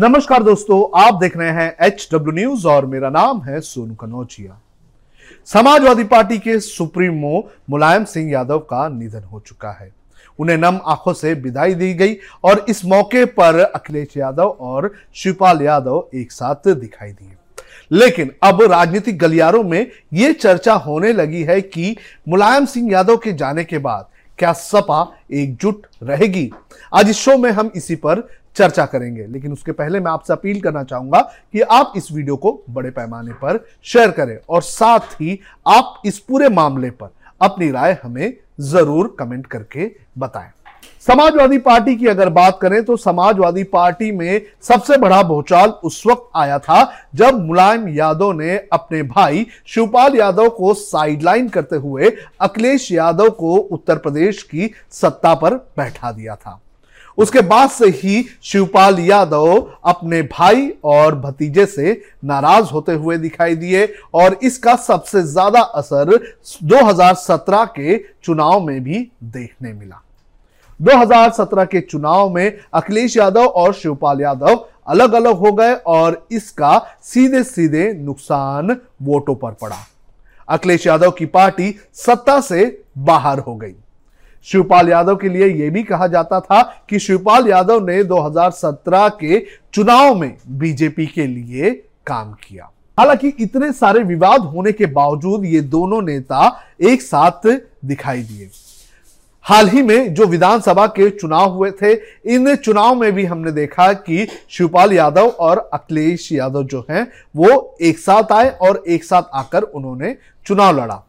नमस्कार दोस्तों, आप देख रहे हैं एच डब्ल्यू न्यूज़ और मेरा नाम है सोनू कनौजिया समाजवादी पार्टी के सुप्रीमो मुलायम सिंह यादव का निधन हो चुका है। उन्हें नम आँखों से विदाई दी गई और इस मौके पर अखिलेश यादव और शिवपाल यादव एक साथ दिखाई दिए। लेकिन अब राजनीतिक गलियारों में यह चर्चा होने लगी है कि मुलायम सिंह यादव के जाने के बाद क्या सपा एकजुट रहेगी? आज इस शो में हम इसी पर चर्चा करेंगे, लेकिन उसके पहले मैं आपसे अपील करना चाहूँगा कि आप इस वीडियो को बड़े पैमाने पर शेयर करें और साथ ही आप इस पूरे मामले पर अपनी राय हमें ज़रूर कमेंट करके बताएँ। समाजवादी पार्टी की अगर बात करें तो समाजवादी पार्टी में सबसे बड़ा भूचाल उस वक्त आया था जब मुलायम यादव ने अपने भाई शिवपाल यादव को साइडलाइन करते हुए अखिलेश यादव को उत्तर प्रदेश की सत्ता पर बैठा दिया था। उसके बाद से ही शिवपाल यादव अपने भाई और भतीजे से नाराज़ होते हुए दिखाई दिए और इसका सबसे ज़्यादा असर 2017 के चुनाव में भी देखने मिला। 2017 के चुनाव में अखिलेश यादव और शिवपाल यादव अलग अलग हो गए और इसका सीधे सीधे नुकसान वोटों पर पड़ा। अखिलेश यादव की पार्टी सत्ता से बाहर हो गई। शिवपाल यादव के लिए यह भी कहा जाता था कि शिवपाल यादव ने 2017 के चुनाव में बीजेपी के लिए काम किया। हालाँकि इतने सारे विवाद होने के बावजूद ये दोनों नेता एक साथ दिखाई दिए। हाल ही में जो विधानसभा के चुनाव हुए थे, इन चुनाव में भी हमने देखा कि शिवपाल यादव और अखिलेश यादव जो हैं, वो एक साथ आए और एक साथ आकर उन्होंने चुनाव लड़ा।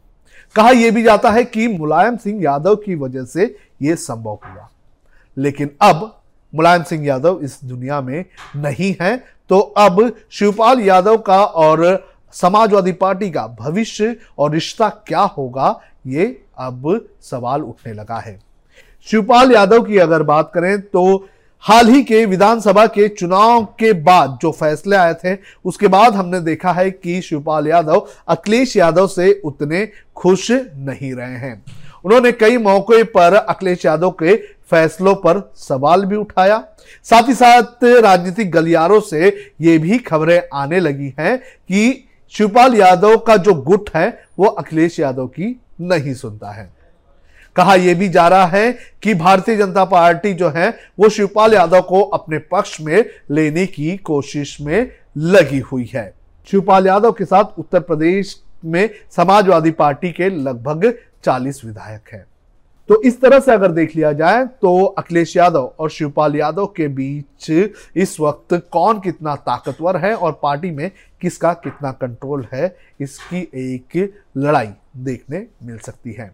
कहा यह भी जाता है कि मुलायम सिंह यादव की वजह से यह संभव हुआ। लेकिन अब मुलायम सिंह यादव इस दुनिया में नहीं है तो अब शिवपाल यादव का और समाजवादी पार्टी का भविष्य और रिश्ता क्या होगा, ये अब सवाल उठने लगा है। शिवपाल यादव की अगर बात करें तो हाल ही के विधानसभा के चुनाव के बाद जो फैसले आए थे, उसके बाद हमने देखा है कि शिवपाल यादव, अखिलेश यादव से उतने खुश नहीं रहे हैं। उन्होंने कई मौके पर अखिलेश यादव के फैसलों पर सवाल भी उठाया। साथ ही साथ राजनीतिक गलियारों से ये भी खबरें आने लगी हैं कि शिवपाल यादव का जो गुट है, वो अखिलेश यादव की नहीं सुनता है। कहा यह भी जा रहा है कि भारतीय जनता पार्टी जो है, वो शिवपाल यादव को अपने पक्ष में लेने की कोशिश में लगी हुई है। शिवपाल यादव के साथ उत्तर प्रदेश में समाजवादी पार्टी के लगभग 40 विधायक हैं। तो इस तरह से अगर देख लिया जाए तो अखिलेश यादव और शिवपाल यादव के बीच इस वक्त कौन कितना ताकतवर है और पार्टी में किसका कितना कंट्रोल है, इसकी एक लड़ाई देखने मिल सकती है।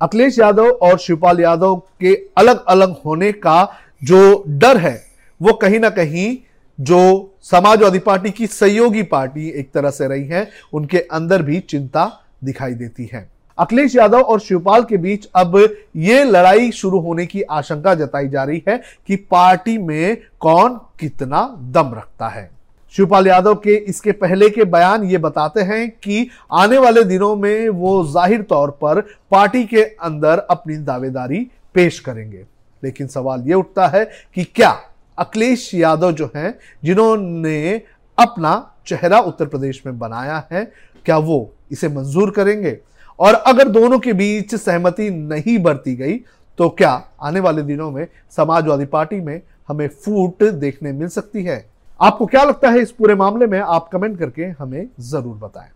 अखिलेश यादव और शिवपाल यादव के अलग अलग होने का जो डर है, वो कहीं ना कहीं जो समाजवादी पार्टी की सहयोगी पार्टी एक तरह से रही है, उनके अंदर भी चिंता दिखाई देती है। अखिलेश यादव और शिवपाल के बीच अब ये लड़ाई शुरू होने की आशंका जताई जा रही है कि पार्टी में कौन कितना दम रखता है। शिवपाल यादव के इसके पहले के बयान ये बताते हैं कि आने वाले दिनों में वो ज़ाहिर तौर पर पार्टी के अंदर अपनी दावेदारी पेश करेंगे। लेकिन सवाल ये उठता है कि क्या अखिलेश यादव जो हैं, जिन्होंने अपना चेहरा उत्तर प्रदेश में बनाया है, क्या वो इसे मंजूर करेंगे? और अगर दोनों के बीच सहमति नहीं बरती गई तो क्या आने वाले दिनों में समाजवादी पार्टी में हमें फूट देखने मिल सकती है? आपको क्या लगता है इस पूरे मामले में? आप कमेंट करके हमें ज़रूर बताएँ।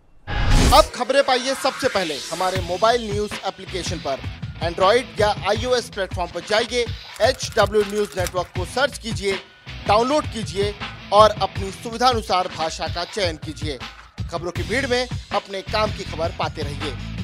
अब खबरें पाइए सबसे पहले हमारे मोबाइल न्यूज़ एप्लीकेशन पर। एंड्रॉइड या आईओएस प्लेटफॉर्म पर जाइए एच डब्ल्यू न्यूज़ नेटवर्क को सर्च कीजिए, डाउनलोड कीजिए और अपनी सुविधानुसार भाषा का चयन कीजिए। खबरों की भीड़ में अपने काम की खबर पाते रहिए।